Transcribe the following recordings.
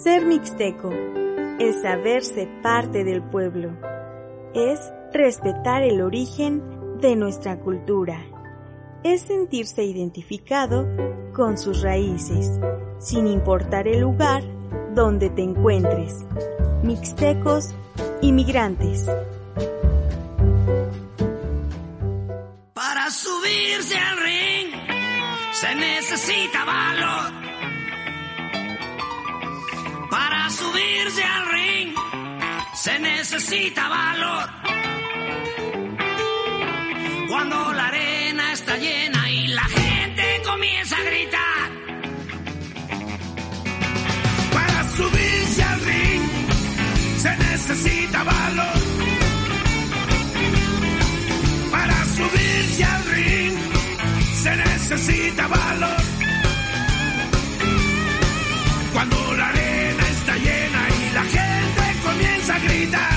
Ser mixteco es saberse parte del pueblo, es respetar el origen de nuestra cultura, es sentirse identificado con sus raíces, sin importar el lugar donde te encuentres. Mixtecos, inmigrantes. Para subirse al ring se necesita valor se necesita valor. Cuando la arena está llena y la gente comienza a gritar. Para subirse al ring se necesita valor. Para subirse al ring se necesita valor. Cuando la arena así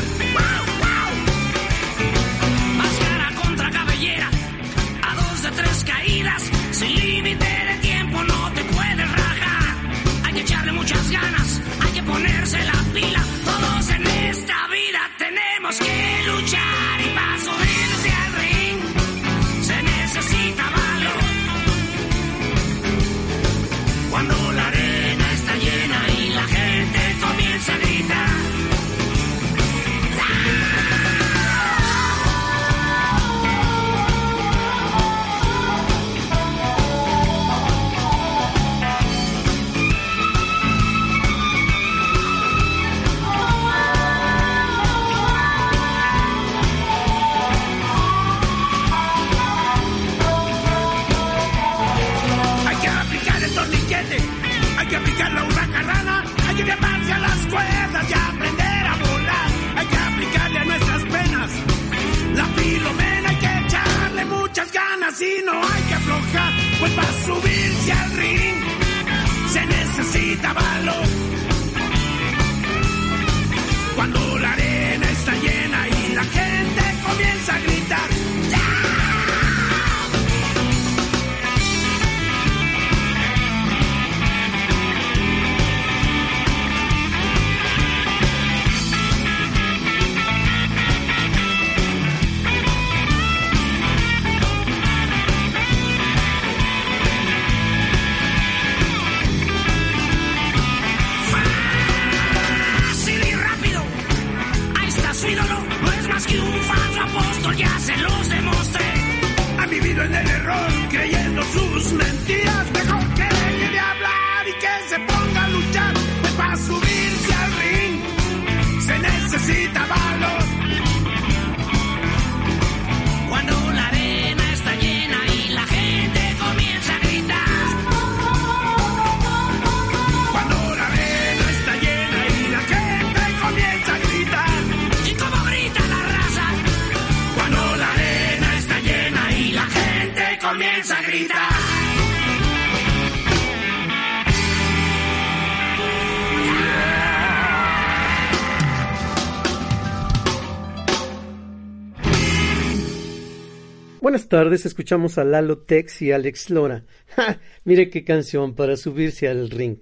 Buenas tardes, escuchamos a Lalo Tex y Alex Lora. Mire qué canción para subirse al ring.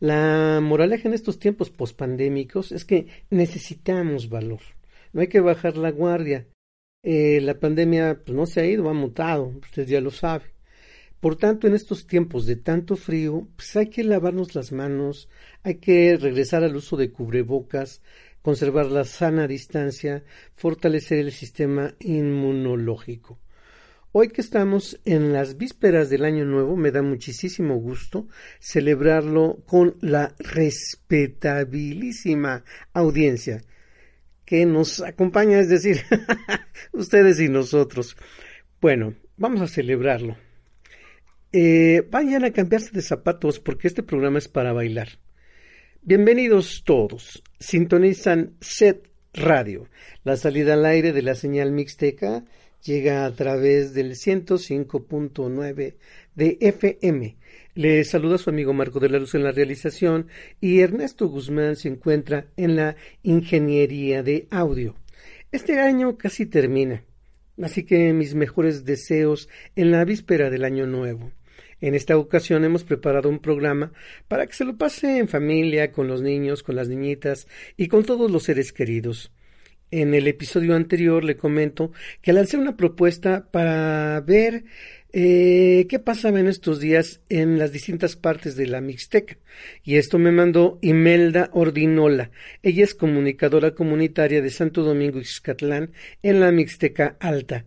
La moraleja en estos tiempos pospandémicos es que necesitamos valor. No hay que bajar la guardia. Eh, la pandemia pues, no se ha ido, ha mutado, usted ya lo sabe. Por tanto, en estos tiempos de tanto frío, pues hay que lavarnos las manos, hay que regresar al uso de cubrebocas, conservar la sana distancia, fortalecer el sistema inmunológico. Hoy que estamos en las vísperas del Año Nuevo, me da muchísimo gusto celebrarlo con la respetabilísima audiencia que nos acompaña, es decir, ustedes y nosotros. Bueno, vamos a celebrarlo. Eh, vayan a cambiarse de zapatos porque este programa es para bailar. Bienvenidos todos. Sintonizan Set Radio, la salida al aire de la señal mixteca llega a través del 105.9 de FM. Le saluda su amigo Marco de la Luz en la realización y Ernesto Guzmán se encuentra en la ingeniería de audio. Este año casi termina, así que mis mejores deseos en la víspera del año nuevo. En esta ocasión hemos preparado un programa para que se lo pase en familia, con los niños, con las niñitas y con todos los seres queridos. En el episodio anterior le comento que lancé una propuesta para ver eh, qué pasaba en estos días en las distintas partes de la Mixteca. Y esto me mandó Imelda Ordinola. Ella es comunicadora comunitaria de Santo Domingo Ixcatlán en la Mixteca Alta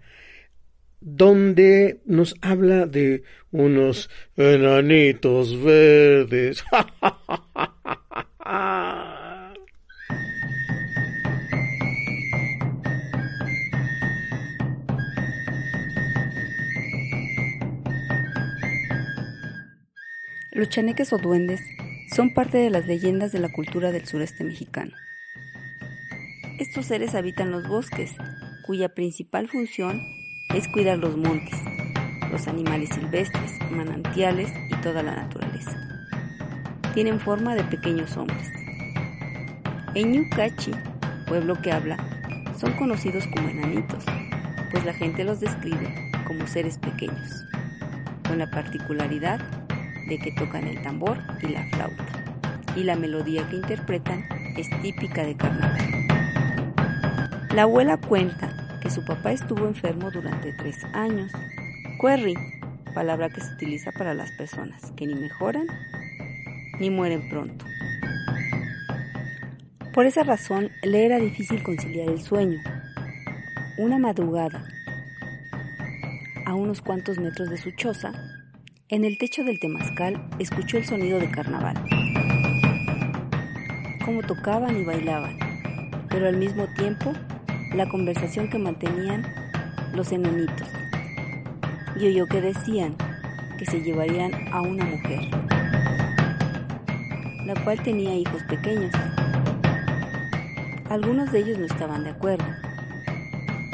donde nos habla de unos enanitos verdes. Los chaneques o duendes son parte de las leyendas de la cultura del sureste mexicano. Estos seres habitan los bosques, cuya principal función es cuidar los montes, los animales silvestres, manantiales y toda la naturaleza. Tienen forma de pequeños hombres. En Yucachi, pueblo que habla, son conocidos como enanitos, pues la gente los describe como seres pequeños, con la particularidad de que tocan el tambor y la flauta, y la melodía que interpretan es típica de carnaval. La abuela cuenta su papá estuvo enfermo durante tres años. Querry, palabra que se utiliza para las personas que ni mejoran ni mueren pronto. Por esa razón le era difícil conciliar el sueño. Una madrugada, a unos cuantos metros de su choza, en el techo del temazcal escuchó el sonido de carnaval. Cómo tocaban y bailaban, pero al mismo tiempo la conversación que mantenían los enanitos. Y oyó que decían que se llevarían a una mujer, la cual tenía hijos pequeños. Algunos de ellos no estaban de acuerdo,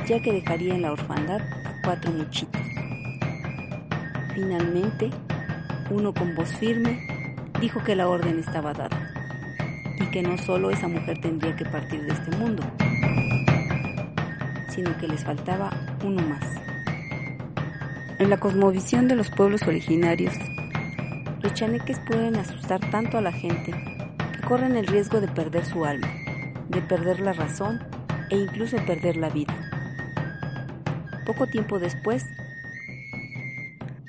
ya que dejaría en la orfandad a cuatro muchitos. Finalmente, uno con voz firme dijo que la orden estaba dada y que no solo esa mujer tendría que partir de este mundo, sino que les faltaba uno más. En la cosmovisión de los pueblos originarios, los chaneques pueden asustar tanto a la gente que corren el riesgo de perder su alma, de perder la razón e incluso perder la vida. Poco tiempo después,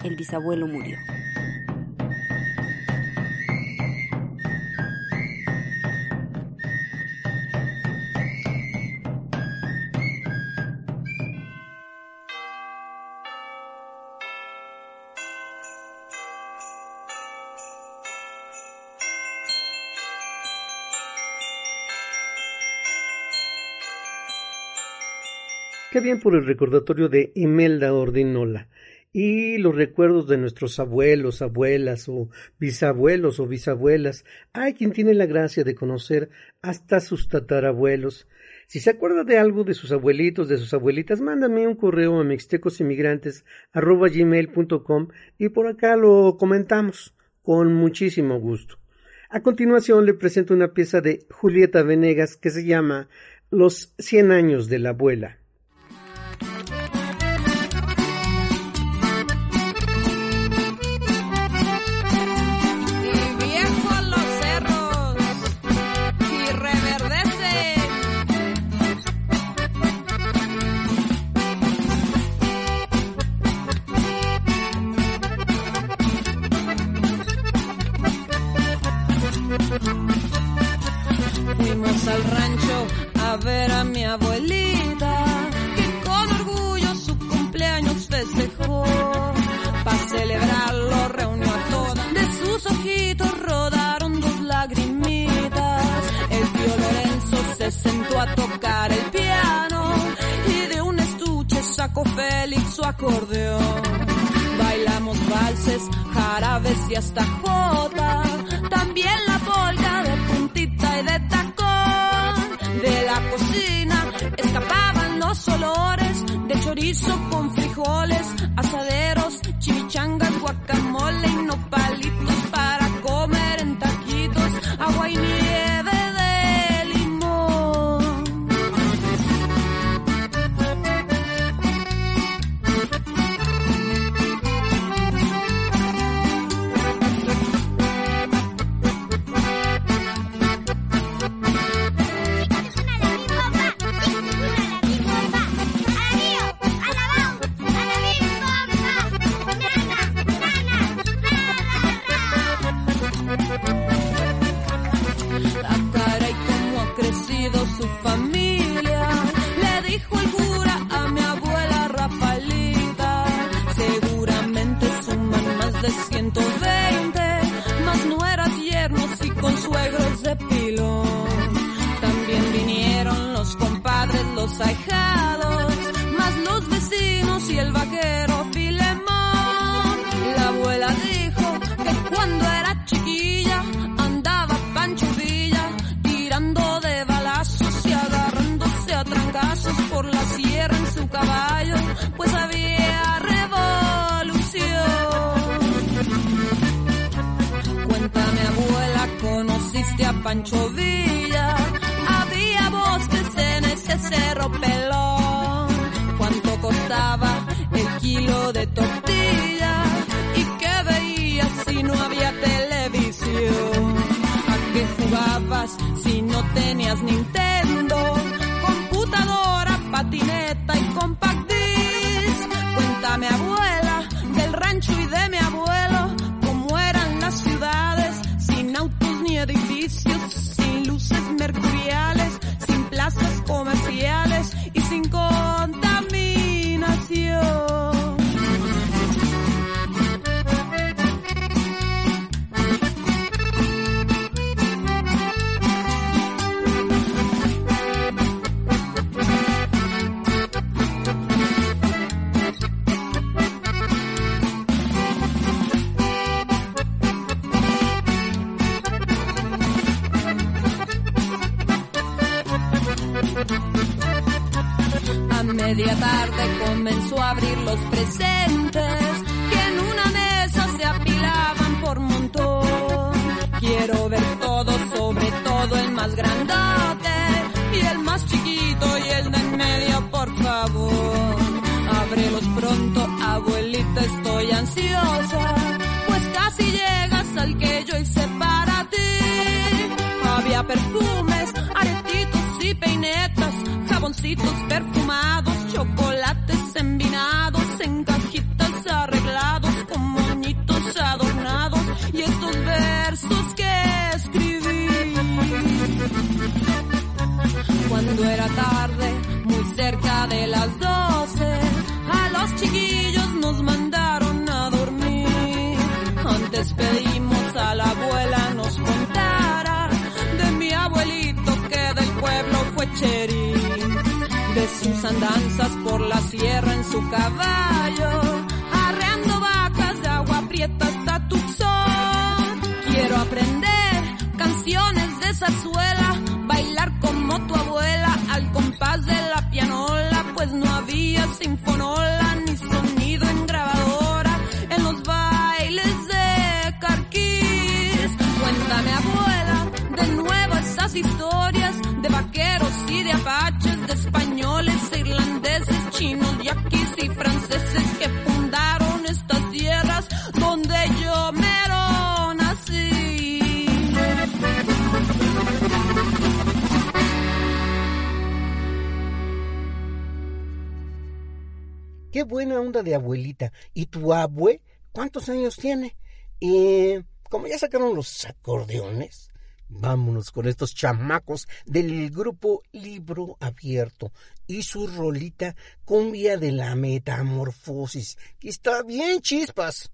el bisabuelo murió. Qué bien por el recordatorio de Imelda Ordinola y los recuerdos de nuestros abuelos, abuelas o bisabuelos o bisabuelas. Hay quien tiene la gracia de conocer hasta sus tatarabuelos. Si se acuerda de algo de sus abuelitos, de sus abuelitas, mándame un correo a mixtecosinmigrantes.com y por acá lo comentamos con muchísimo gusto. A continuación le presento una pieza de Julieta Venegas que se llama Los cien años de la abuela. se sentó a tocar el piano y de un estuche sacó Félix su acordeón. Bailamos valses, jarabes y hasta jota, también la polca de puntita y de tacón. De la cocina escapaban los olores de chorizo con frijoles Pancho Villa? Había bosques en ese cerro pelón. ¿Cuánto costaba el kilo de tortilla? ¿Y qué veías si no había televisión? ¿A qué jugabas si no tenías Nintendo? Pues casi llegas al que yo hice para ti. Había perfumes, aretitos y peinetas, jaboncitos perfumados, andanzas por la sierra en su caballo, arreando vacas de agua prieta hasta Tucson. Quiero aprender canciones de zarzuela, bailar como tu abuela Qué buena onda de abuelita. ¿Y tu abue? ¿Cuántos años tiene? Y como ya sacaron los acordeones, vámonos con estos chamacos del grupo Libro Abierto y su rolita Cumbia de la Metamorfosis, que está bien chispas.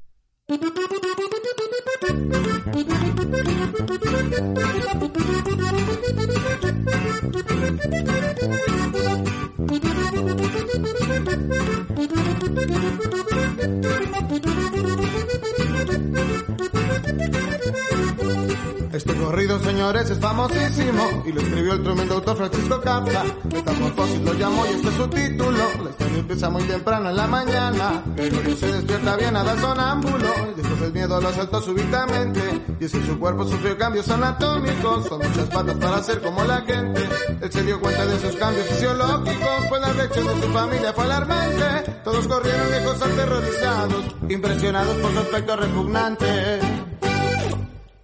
Thank you. Corrido, señores, es famosísimo y lo escribió el tremendo autor Francisco Capra. Metamorfosis lo llamó y este es su título. La historia empieza muy temprano en la mañana. Gregorio se despierta bien a dar sonámbulo y después el miedo lo asaltó súbitamente. Y es que su cuerpo sufrió cambios anatómicos con muchas patas para ser como la gente. Él se dio cuenta de esos cambios fisiológicos, pues la reacción de su familia fue alarmante. Todos corrieron lejos aterrorizados, impresionados por su aspecto repugnante.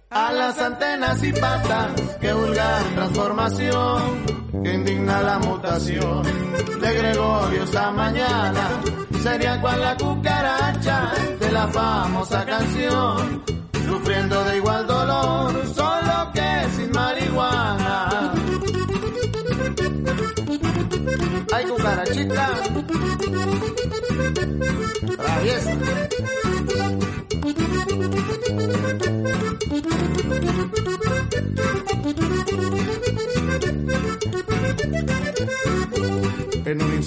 A las antenas y patas, que vulgar transformación, que indigna la mutación de Gregorio esta mañana. Sería cual la cucaracha de la famosa canción, sufriendo de igual dolor, solo que sin marihuana. Ay, cucarachita. Traviesa. Thank you.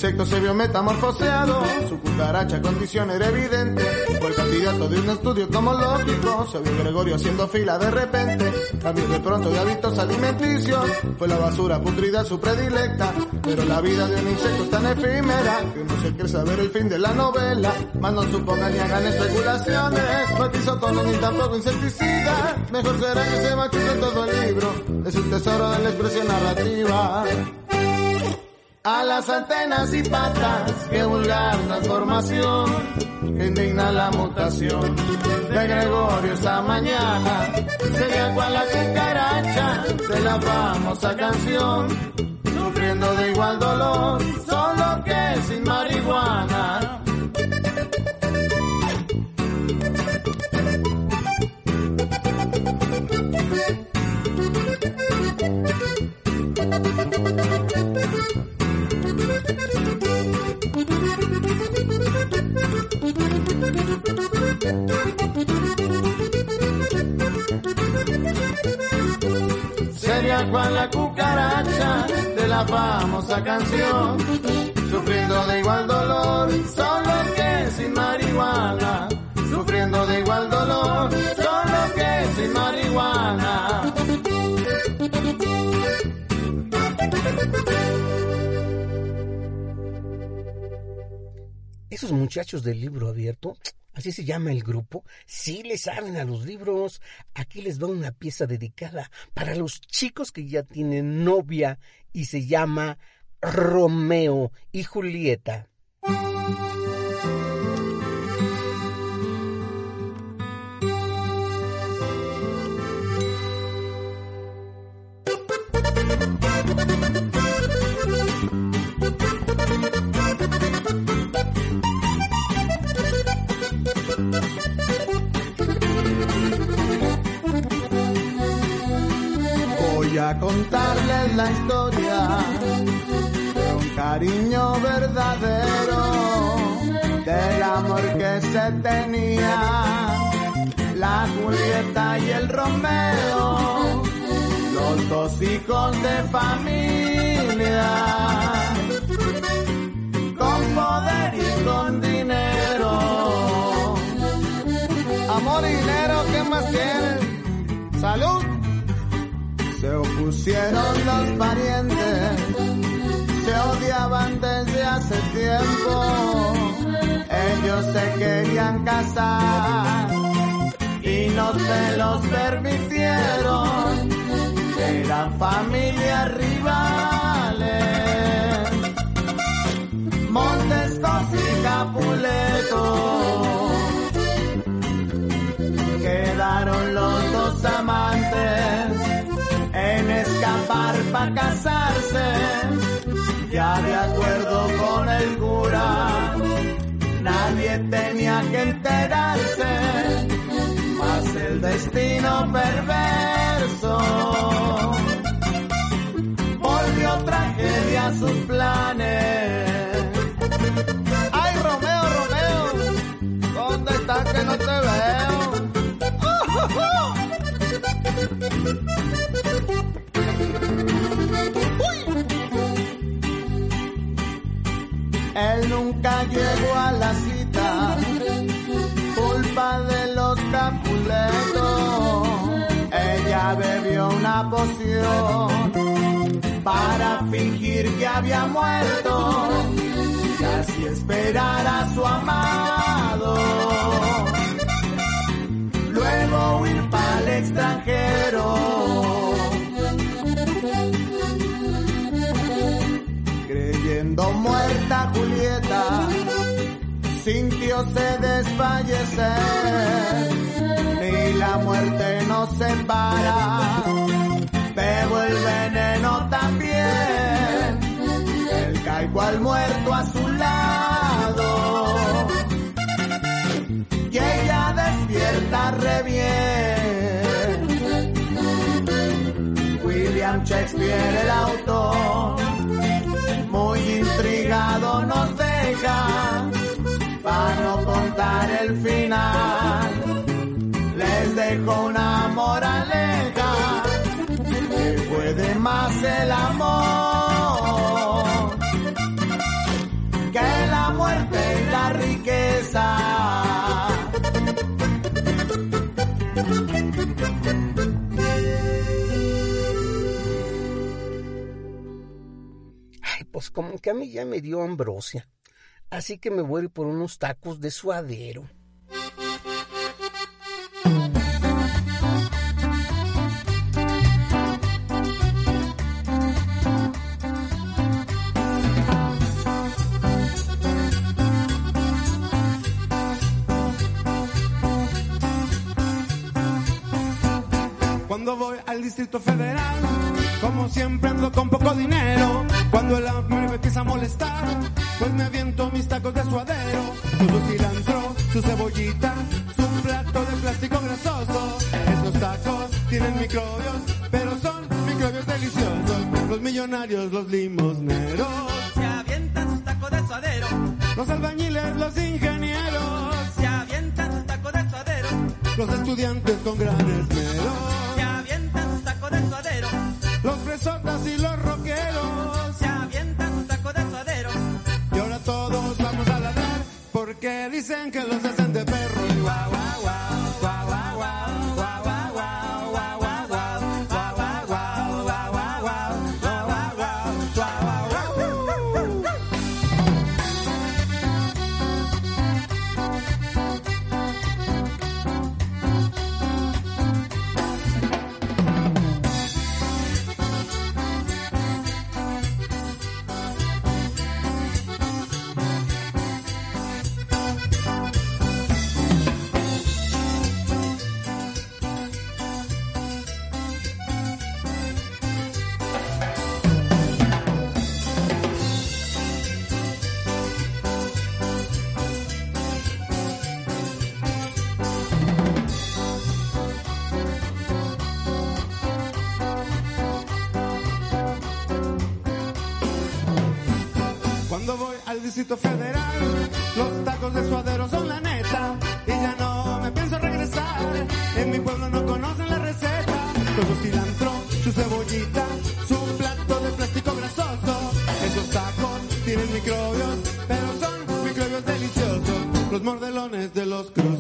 Insecto se vio metamorfoseado. Su cucaracha condición era evidente. Fue el candidato de un estudio tomológico. Se vio Gregorio haciendo fila de repente. Cambió de pronto de hábitos alimenticios. Fue la basura putrida su predilecta. Pero la vida de un insecto es tan efímera que no se quiere saber el fin de la novela. Más no supongan ni hagan especulaciones. No quiso tono ni tampoco insecticida. Mejor será que se machuque todo el libro. Es un tesoro de la expresión narrativa. A las antenas y patas, que vulgar transformación, que indigna la mutación de Gregorio esta mañana. Sería cual la cucaracha de la famosa canción, sufriendo de igual dolor, solo que sin marihuana. La cucaracha de la famosa canción, sufriendo de igual dolor, solo que sin marihuana. Sufriendo de igual dolor, solo que sin marihuana. Esos muchachos del libro abierto, así se llama el grupo, sí le saben a los libros. Aquí les va una pieza dedicada para los chicos que ya tienen novia y se llama Romeo y Julieta. A contarles la historia un cariño verdadero, del amor que se tenía, la Julieta y el Romeo, los dos hijos de familia, con poder y con dinero. Amor y dinero, ¿qué más quieren? Salud. Se opusieron los parientes, se odiaban desde hace tiempo. Ellos se querían casar y no se los permitieron. Eran familias rivales, Montescos casarse, ya de acuerdo con el cura, nadie tenía que enterarse, más el destino perverso volvió tragedia a sus planes. Poción para fingir que había muerto y así esperar a su amado. Luego huir para el extranjero. Creyendo muerta Julieta, sintióse desfallecer. Ni la muerte nos separa, veneno también. El caigo al muerto a su lado. Y ella despierta re bien. William Shakespeare el autor muy intrigado nos deja para no contar el final. Les dejo una moraleja puede más el amor que la muerte y la riqueza. Ay, pues como que a mí ya me dio ambrosia, así que me voy a ir por unos tacos de suadero. Distrito Federal, como siempre ando con poco dinero. Cuando el hambre me empieza a molestar, pues me aviento mis tacos de suadero. Con su cilantro, su cebollita, su plato de plástico grasoso. Esos tacos tienen microbios, pero son microbios deliciosos. Los millonarios, los limosneros. Se avientan sus tacos de suadero. Los albañiles, los ingenieros. Se avientan sus tacos de suadero. Los estudiantes con gran esmero. que lo Federal, los tacos de suadero son la neta. Y ya no me pienso regresar. En mi pueblo no conocen la receta. Con su cilantro, su cebollita, su plato de plástico grasoso. Esos tacos tienen microbios, pero son microbios deliciosos. Los mordelones de los cruceros.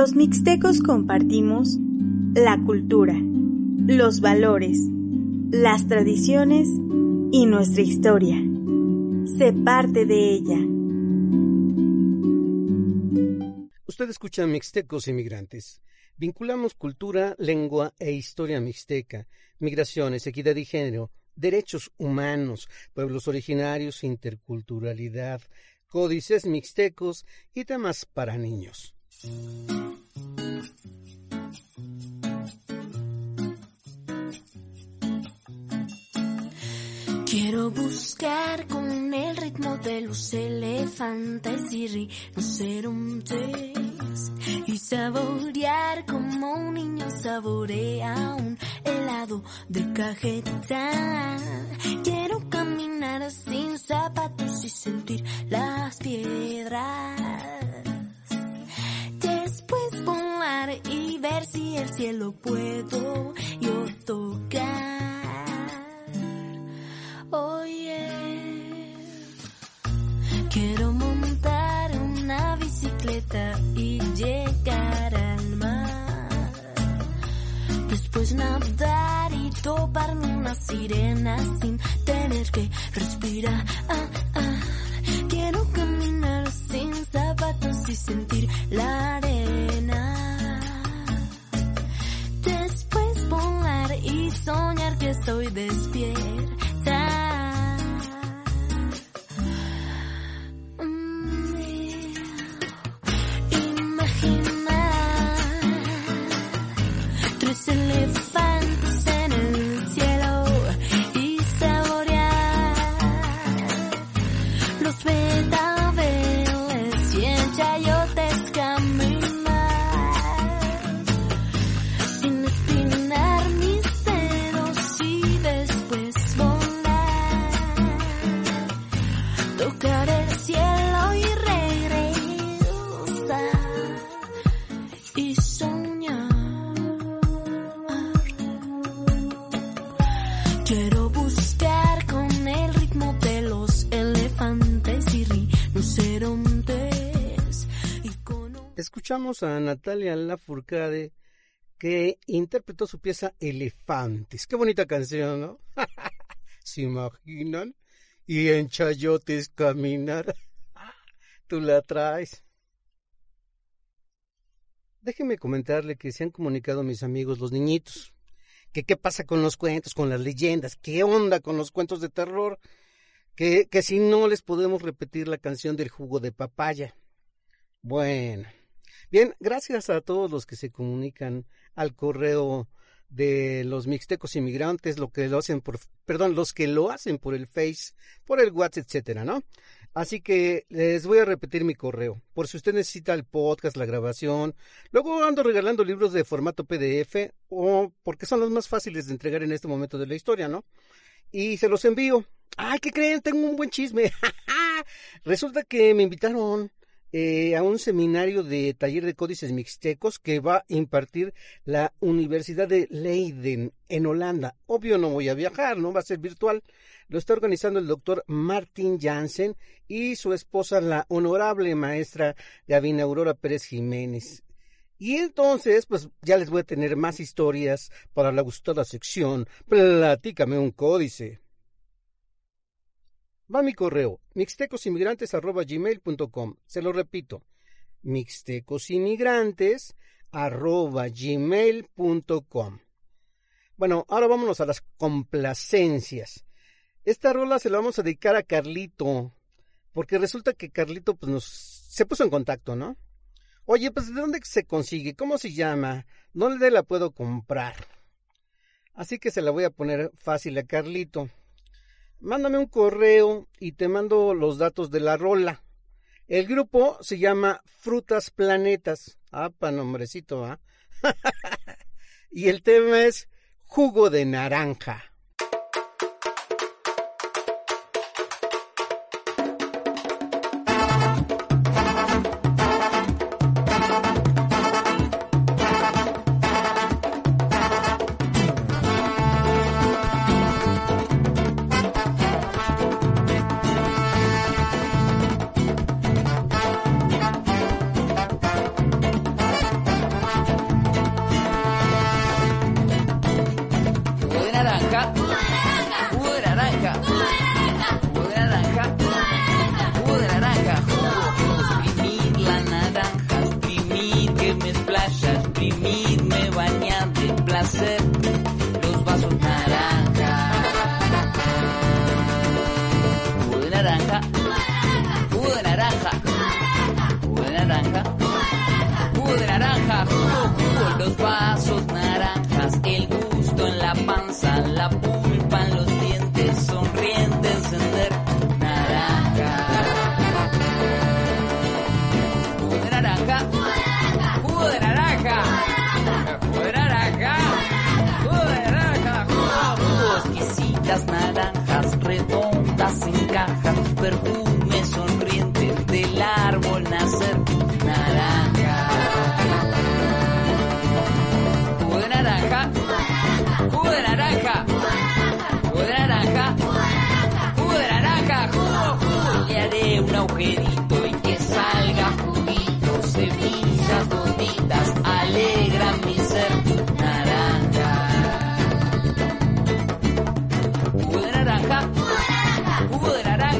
Los mixtecos compartimos la cultura, los valores, las tradiciones y nuestra historia. Sé parte de ella. Usted escucha Mixtecos Inmigrantes. Vinculamos cultura, lengua e historia mixteca, migraciones, equidad y género, derechos humanos, pueblos originarios, interculturalidad, códices mixtecos y temas para niños. Quiero buscar con el ritmo de los elefantes y rinocerontes y saborear como un niño saborea un helado de cajeta. Quiero caminar sin zapatos y sentir las piedras. Después ver si el cielo puedo yo tocar. Oye, quiero montar una bicicleta y llegar al mar. Después nadar y toparme una sirena sin tener que respirar. Quiero caminar sin zapatos y sentir la arena. Y soñar que estoy despierta. A Natalia Lafourcade que interpretó su pieza Elefantes. Qué bonita canción, ¿no? ¿Se imaginan? Y en chayotes caminar. Tú la traes. Déjeme comentarle que se han comunicado mis amigos los niñitos. Que qué pasa con los cuentos, con las leyendas, qué onda con los cuentos de terror. Que, que si no les podemos repetir la canción del jugo de papaya. Bueno. Bien, gracias a todos los que se comunican al correo de los mixtecos inmigrantes, lo que lo hacen por, perdón, los que lo hacen por el Face, por el WhatsApp, etcétera, ¿no? Así que les voy a repetir mi correo, por si usted necesita el podcast, la grabación. Luego ando regalando libros de formato PDF o porque son los más fáciles de entregar en este momento de la historia, ¿no? Y se los envío. ¡Ay, qué creen! Tengo un buen chisme. Resulta que me invitaron eh, a un seminario de taller de códices mixtecos que va a impartir la Universidad de Leiden en Holanda. Obvio no voy a viajar, no va a ser virtual. Lo está organizando el doctor Martin Jansen y su esposa, la honorable maestra Gavina Aurora Pérez Jiménez. Y entonces, pues ya les voy a tener más historias para la gustada sección. Platícame un códice. Va mi correo, mixtecosinmigrantes.gmail.com. Se lo repito, mixtecosinmigrantes.gmail.com. Bueno, ahora vámonos a las complacencias. Esta rola se la vamos a dedicar a Carlito, porque resulta que Carlito pues nos se puso en contacto, ¿no? Oye, pues ¿de dónde se consigue? ¿Cómo se llama? ¿Dónde la puedo comprar? Así que se la voy a poner fácil a Carlito mándame un correo y te mando los datos de la rola. El grupo se llama Frutas Planetas. Ah, pa nombrecito, ¿ah? y el tema es jugo de naranja.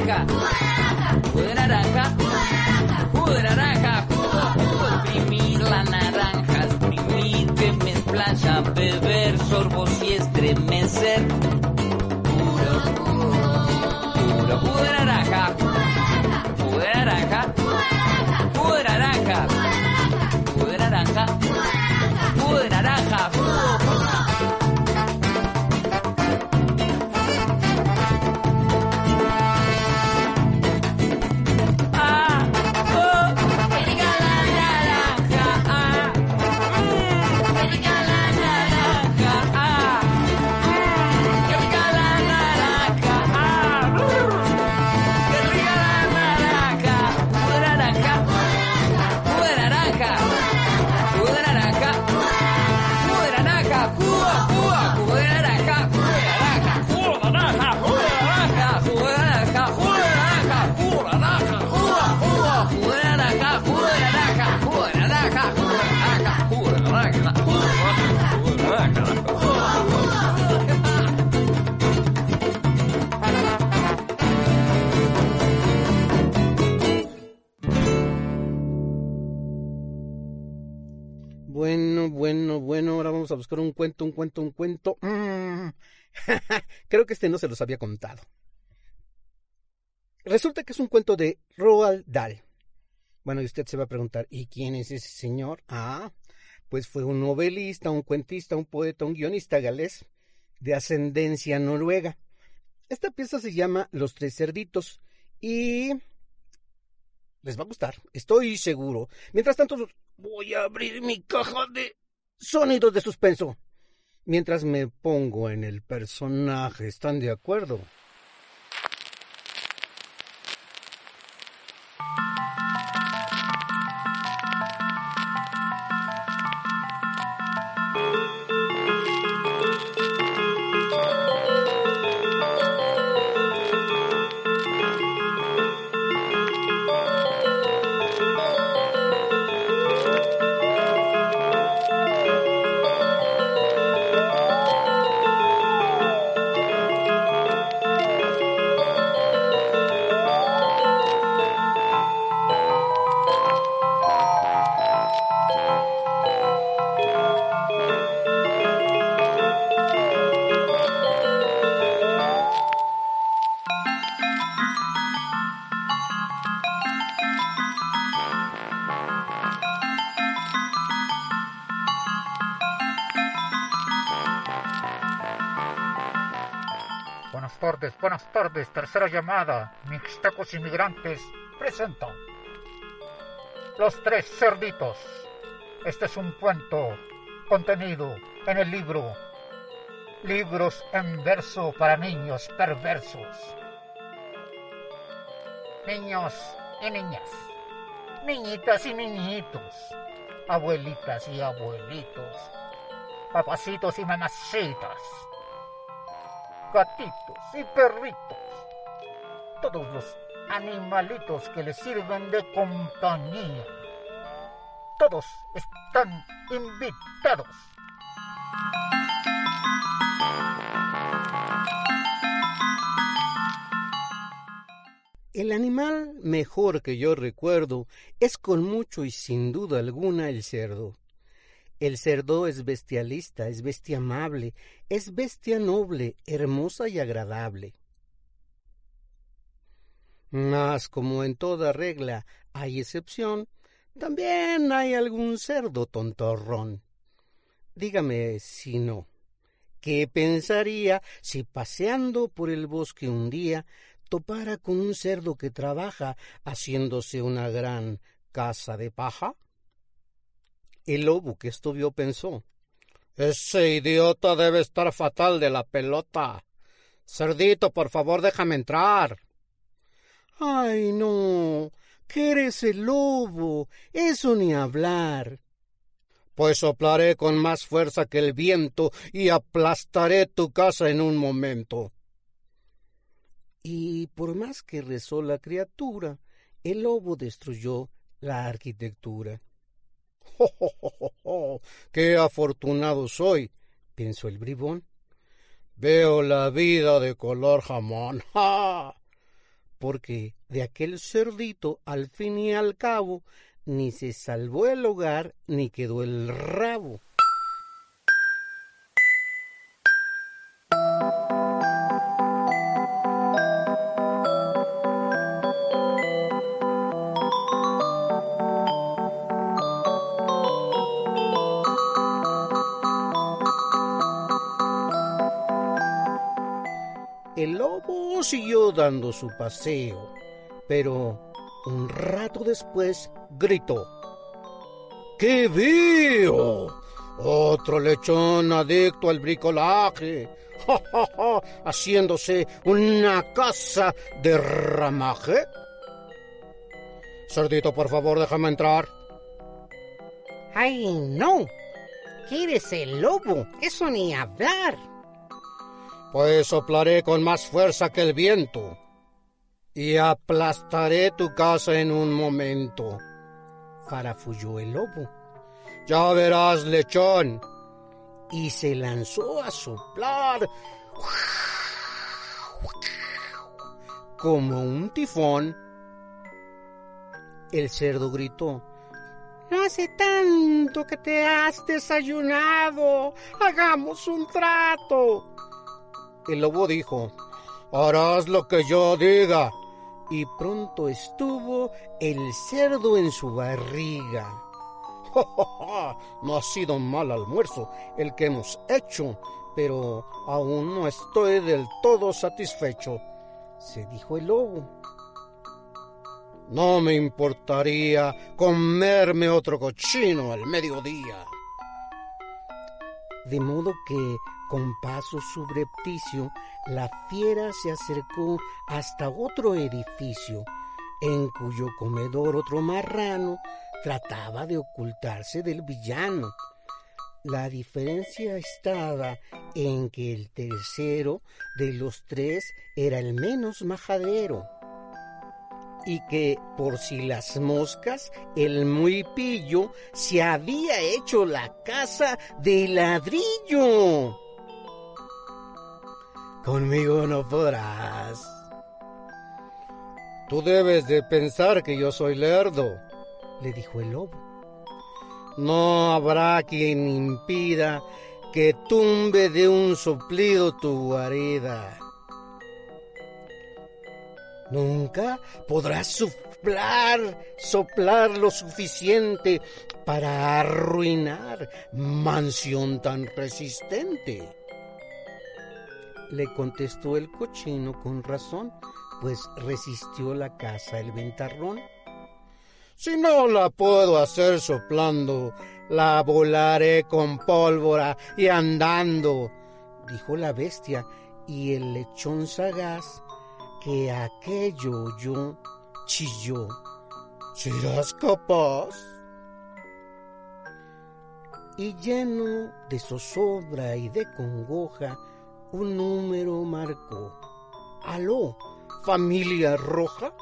Naranja, jugo naranja, jugo naranja, jugo, exprimir la naranja, exprimir que me beber sorbos y estremecer. Puro, puro jugo de naranja, Bueno, bueno, ahora vamos a buscar un cuento, un cuento, un cuento. Mm. Creo que este no se los había contado. Resulta que es un cuento de Roald Dahl. Bueno, y usted se va a preguntar, ¿y quién es ese señor? Ah, pues fue un novelista, un cuentista, un poeta, un guionista galés de ascendencia noruega. Esta pieza se llama Los Tres Cerditos y les va a gustar, estoy seguro. Mientras tanto, voy a abrir mi caja de sonidos de suspenso. Mientras me pongo en el personaje, ¿están de acuerdo? Tercera llamada. Mixtecos Inmigrantes presentan Los Tres Cerditos. Este es un cuento contenido en el libro Libros en verso para niños perversos. Niños y niñas, niñitas y niñitos, abuelitas y abuelitos, papacitos y mamacitas gatitos y perritos, todos los animalitos que les sirven de compañía. Todos están invitados. El animal mejor que yo recuerdo es con mucho y sin duda alguna el cerdo. El cerdo es bestialista, es bestia amable, es bestia noble, hermosa y agradable. Mas como en toda regla hay excepción, también hay algún cerdo tontorrón. Dígame si no. ¿Qué pensaría si paseando por el bosque un día topara con un cerdo que trabaja haciéndose una gran casa de paja? El lobo que esto vio pensó Ese idiota debe estar fatal de la pelota. Cerdito, por favor, déjame entrar. Ay, no, que eres el lobo. Eso ni hablar. Pues soplaré con más fuerza que el viento y aplastaré tu casa en un momento. Y por más que rezó la criatura el lobo destruyó la arquitectura. ¡Oh! ¡Qué afortunado soy! pensó el bribón. Veo la vida de color jamón. ¡Ja! Porque de aquel cerdito, al fin y al cabo, ni se salvó el hogar ni quedó el rabo. Siguió dando su paseo, pero un rato después gritó. ¿Qué veo? Otro lechón adicto al bricolaje, haciéndose una casa de ramaje. Cerdito, por favor, déjame entrar. ¡Ay, no! ¿Quieres el lobo? Eso ni hablar. Pues soplaré con más fuerza que el viento y aplastaré tu casa en un momento. Farafulló el lobo. Ya verás, lechón. Y se lanzó a soplar como un tifón. El cerdo gritó. No hace tanto que te has desayunado. Hagamos un trato. El lobo dijo, harás lo que yo diga. Y pronto estuvo el cerdo en su barriga. no ha sido un mal almuerzo el que hemos hecho, pero aún no estoy del todo satisfecho, se dijo el lobo. No me importaría comerme otro cochino al mediodía. De modo que con paso subrepticio, la fiera se acercó hasta otro edificio, en cuyo comedor otro marrano trataba de ocultarse del villano. La diferencia estaba en que el tercero de los tres era el menos majadero y que por si las moscas el muy pillo se había hecho la casa de ladrillo. Conmigo no podrás. Tú debes de pensar que yo soy lerdo, le dijo el lobo. No habrá quien impida que tumbe de un soplido tu guarida. Nunca podrás soplar, soplar lo suficiente para arruinar mansión tan resistente le contestó el cochino con razón, pues resistió la casa el ventarrón. Si no la puedo hacer soplando, la volaré con pólvora y andando, dijo la bestia, y el lechón sagaz, que aquello yo chilló. ¿Serás capaz? Y lleno de zozobra y de congoja, un número marcó. ¿Aló, familia roja?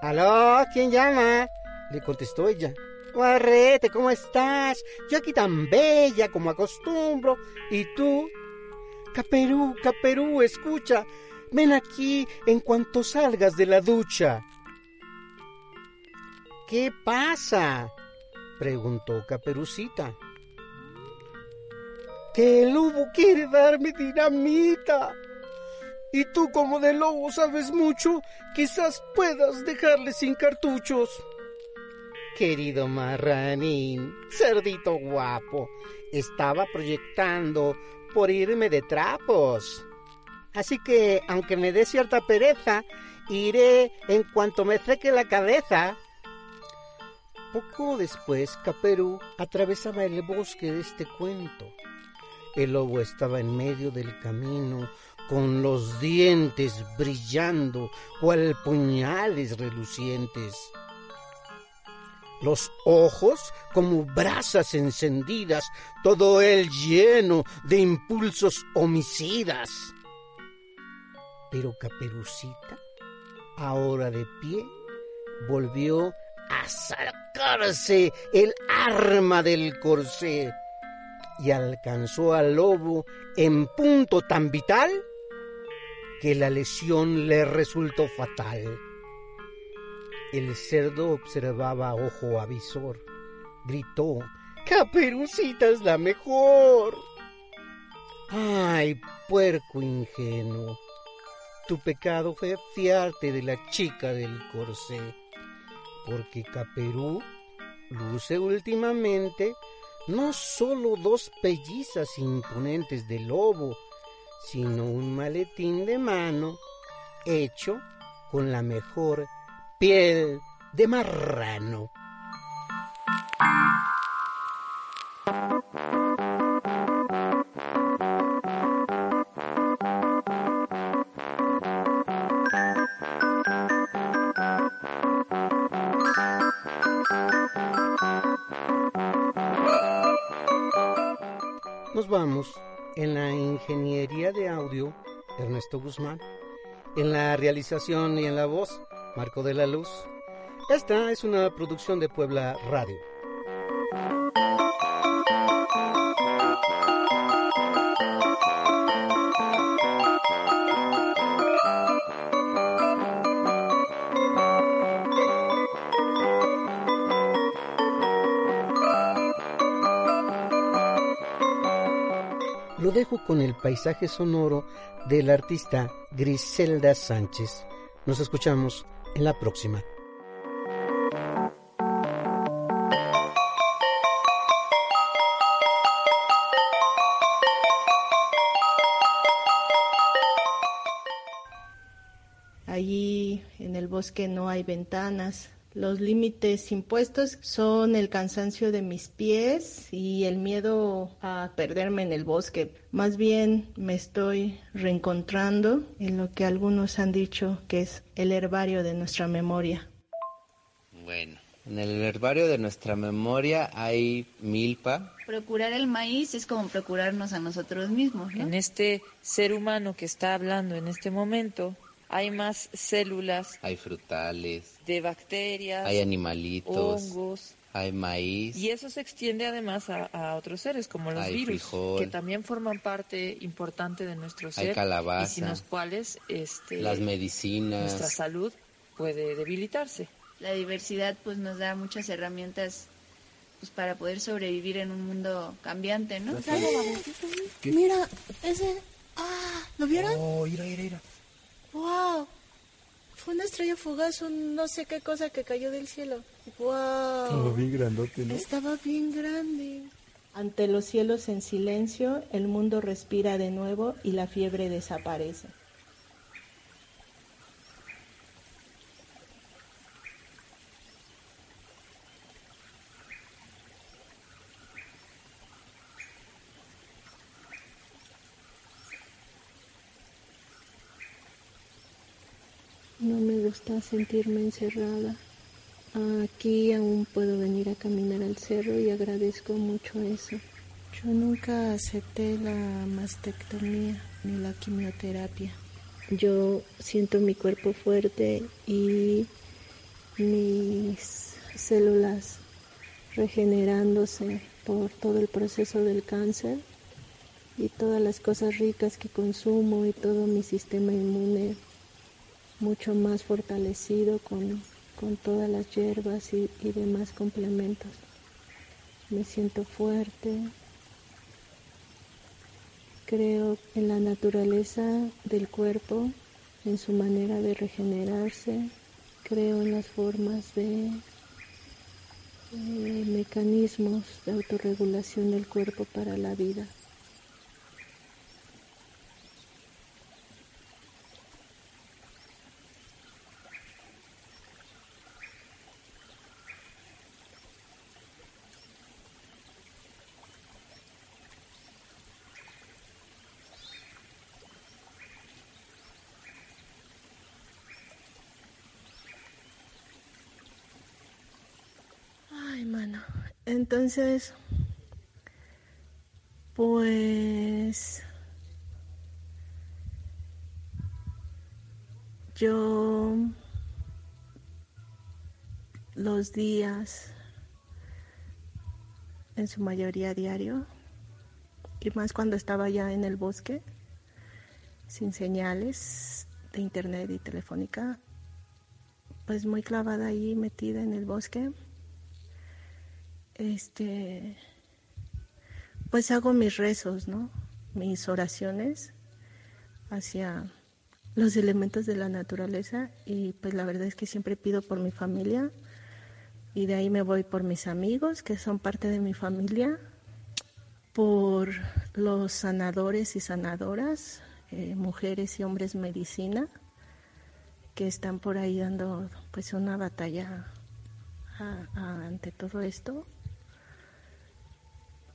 ¿Aló? ¿Quién llama? Le contestó ella. Barrete, ¿cómo estás? Yo aquí tan bella como acostumbro. ¿Y tú? Caperú, Caperú, escucha. Ven aquí en cuanto salgas de la ducha. ¿Qué pasa? preguntó Caperucita. Que el lobo quiere darme dinamita. Y tú como de lobo sabes mucho, quizás puedas dejarle sin cartuchos. Querido marranín, cerdito guapo, estaba proyectando por irme de trapos. Así que, aunque me dé cierta pereza, iré en cuanto me seque la cabeza. Poco después, Caperú atravesaba el bosque de este cuento. El lobo estaba en medio del camino, con los dientes brillando cual puñales relucientes. Los ojos como brasas encendidas, todo él lleno de impulsos homicidas. Pero Caperucita, ahora de pie, volvió a sacarse el arma del corsé y alcanzó al lobo en punto tan vital que la lesión le resultó fatal. El cerdo observaba ojo avisor. Gritó, Caperucita es la mejor. Ay, puerco ingenuo. Tu pecado fue fiarte de la chica del corsé, porque Caperú luce últimamente no solo dos pellizas imponentes de lobo, sino un maletín de mano hecho con la mejor piel de marrano. Nos vamos en la ingeniería de audio, Ernesto Guzmán. En la realización y en la voz, Marco de la Luz. Esta es una producción de Puebla Radio. Lo dejo con el paisaje sonoro del artista Griselda Sánchez. Nos escuchamos en la próxima. Allí en el bosque no hay ventanas. Los límites impuestos son el cansancio de mis pies y el miedo a perderme en el bosque. Más bien me estoy reencontrando en lo que algunos han dicho que es el herbario de nuestra memoria. Bueno, en el herbario de nuestra memoria hay milpa. Procurar el maíz es como procurarnos a nosotros mismos. ¿no? En este ser humano que está hablando en este momento, hay más células Hay frutales, de bacterias, hay animalitos, hongos, hay maíz, y eso se extiende además a, a otros seres como los Hay virus, frijol. que también forman parte importante de nuestro ser calabaza. y sin los cuales este, las medicinas. nuestra salud puede debilitarse. La diversidad pues nos da muchas herramientas pues para poder sobrevivir en un mundo cambiante, ¿no? Mira, ese. Ah, ¿lo vieron? Oh, mira, mira, mira. ¡Wow! Fue una estrella fugaz, un no sé qué cosa que cayó del cielo. ¡Wow! Estaba bien grandote, ¿no? Estaba bien grande. Ante los cielos en silencio, el mundo respira de nuevo y la fiebre desaparece. No me gusta sentirme encerrada. Aquí aún puedo venir a caminar al cerro y agradezco mucho eso. Yo nunca acepté la mastectomía ni la quimioterapia. Yo siento mi cuerpo fuerte y mis células regenerándose por todo el proceso del cáncer y todas las cosas ricas que consumo y todo mi sistema inmune mucho más fortalecido con, con todas las hierbas y, demás complementos. Me siento fuerte. Creo en la naturaleza del cuerpo, en su manera de regenerarse. Creo en las formas de mecanismos de autorregulación del cuerpo para la vida. Ay, mano. Entonces, pues yo los días, en su mayoría diario, y más cuando estaba ya en el bosque, sin señales de internet y telefónica, pues muy clavada ahí, metida en el bosque. Este, pues hago mis rezos, ¿no? Mis oraciones hacia los elementos de la naturaleza y pues la verdad es que siempre pido por mi familia y de ahí me voy por mis amigos que son parte de mi familia, por los sanadores y sanadoras, eh, mujeres y hombres medicina que están por ahí dando pues una batalla ante todo esto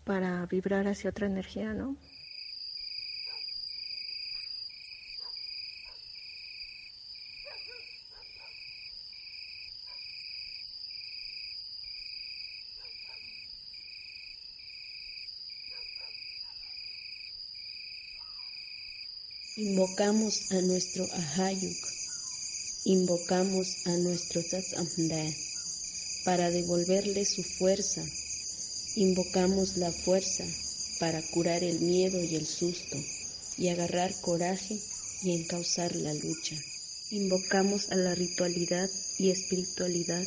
para vibrar hacia otra energía, ¿no? Invocamos a nuestro Ahayuk, invocamos a nuestro Tzatzamda para devolverle su fuerza. Invocamos la fuerza para curar el miedo y el susto y agarrar coraje y encauzar la lucha. Invocamos a la ritualidad y espiritualidad,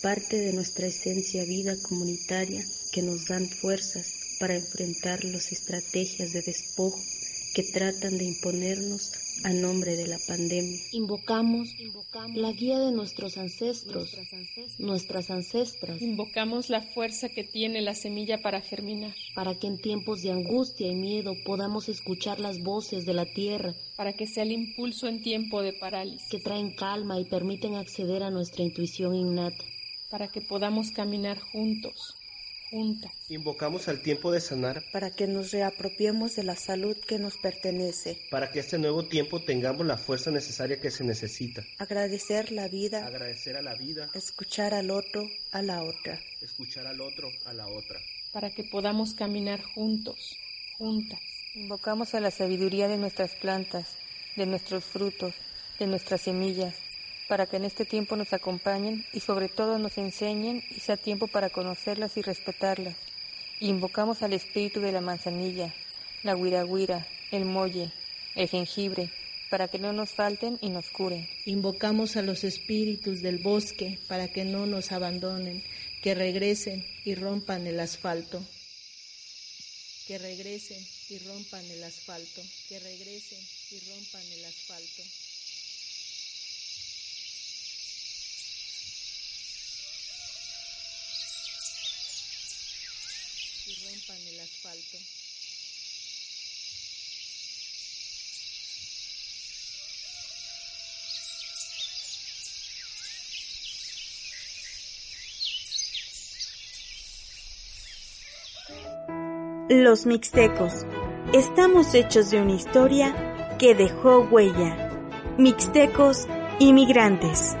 parte de nuestra esencia vida comunitaria que nos dan fuerzas para enfrentar las estrategias de despojo que tratan de imponernos a nombre de la pandemia. Invocamos la guía de nuestros ancestros, nuestras ancestras. Invocamos la fuerza que tiene la semilla para germinar. Para que en tiempos de angustia y miedo podamos escuchar las voces de la tierra. Para que sea el impulso en tiempo de parálisis. Que traen calma y permiten acceder a nuestra intuición innata. Para que podamos caminar juntos, Invocamos al tiempo de sanar para que nos reapropiemos de la salud que nos pertenece. Para que este nuevo tiempo tengamos la fuerza necesaria que se necesita. Agradecer la vida. Agradecer a la vida. Escuchar al otro, a la otra. Escuchar al otro, a la otra. Para que podamos caminar juntos, juntas. Invocamos a la sabiduría de nuestras plantas, de nuestros frutos, de nuestras semillas para que en este tiempo nos acompañen y sobre todo nos enseñen y sea tiempo para conocerlas y respetarlas. Invocamos al espíritu de la manzanilla, la guiraguira, el molle, el jengibre, para que no nos falten y nos curen. Invocamos a los espíritus del bosque para que no nos abandonen, que regresen y rompan el asfalto. Que regresen y rompan el asfalto. Que regresen y rompan el asfalto. Los mixtecos. Estamos hechos de una historia que dejó huella. Mixtecos inmigrantes.